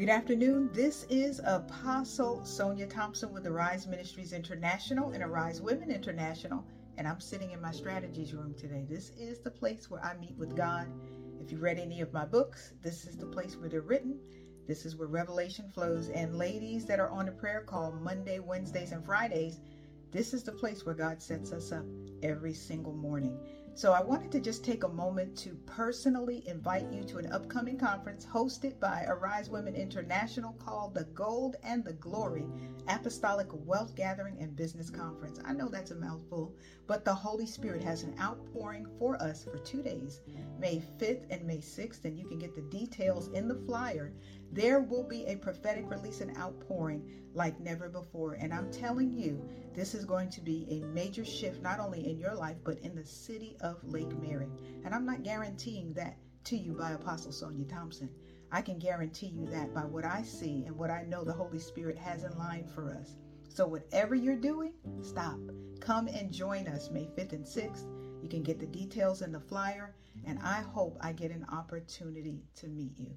Good afternoon. This is Apostle Sonia Thompson with Arise Ministries International and Arise Women International, and I'm sitting in my strategies room today. This is the place where I meet with God. If you read any of my books, this is the place where they're written. This is where revelation flows. And ladies that are on the prayer call Monday, Wednesdays, and Fridays, this is the place where God sets us up every single morning. So I wanted to just take a moment to personally invite you to an upcoming conference hosted by Arise Women International called the Gold and the Glory Apostolic Wealth Gathering and Business Conference. I know that's a mouthful, but the Holy Spirit has an outpouring for us for two days, May 5th and May 6th, and you can get the details in the flyer. There will be a prophetic release and outpouring like never before. And I'm telling you, this is going to be a major shift, not only in your life, but in the city of Lake Mary. And I'm not guaranteeing that to you by Apostle Sonia Thompson. I can guarantee you that by what I see and what I know the Holy Spirit has in line for us. So, whatever you're doing, stop. Come and join us May 5th and 6th. You can get the details in the flyer, and I hope I get an opportunity to meet you.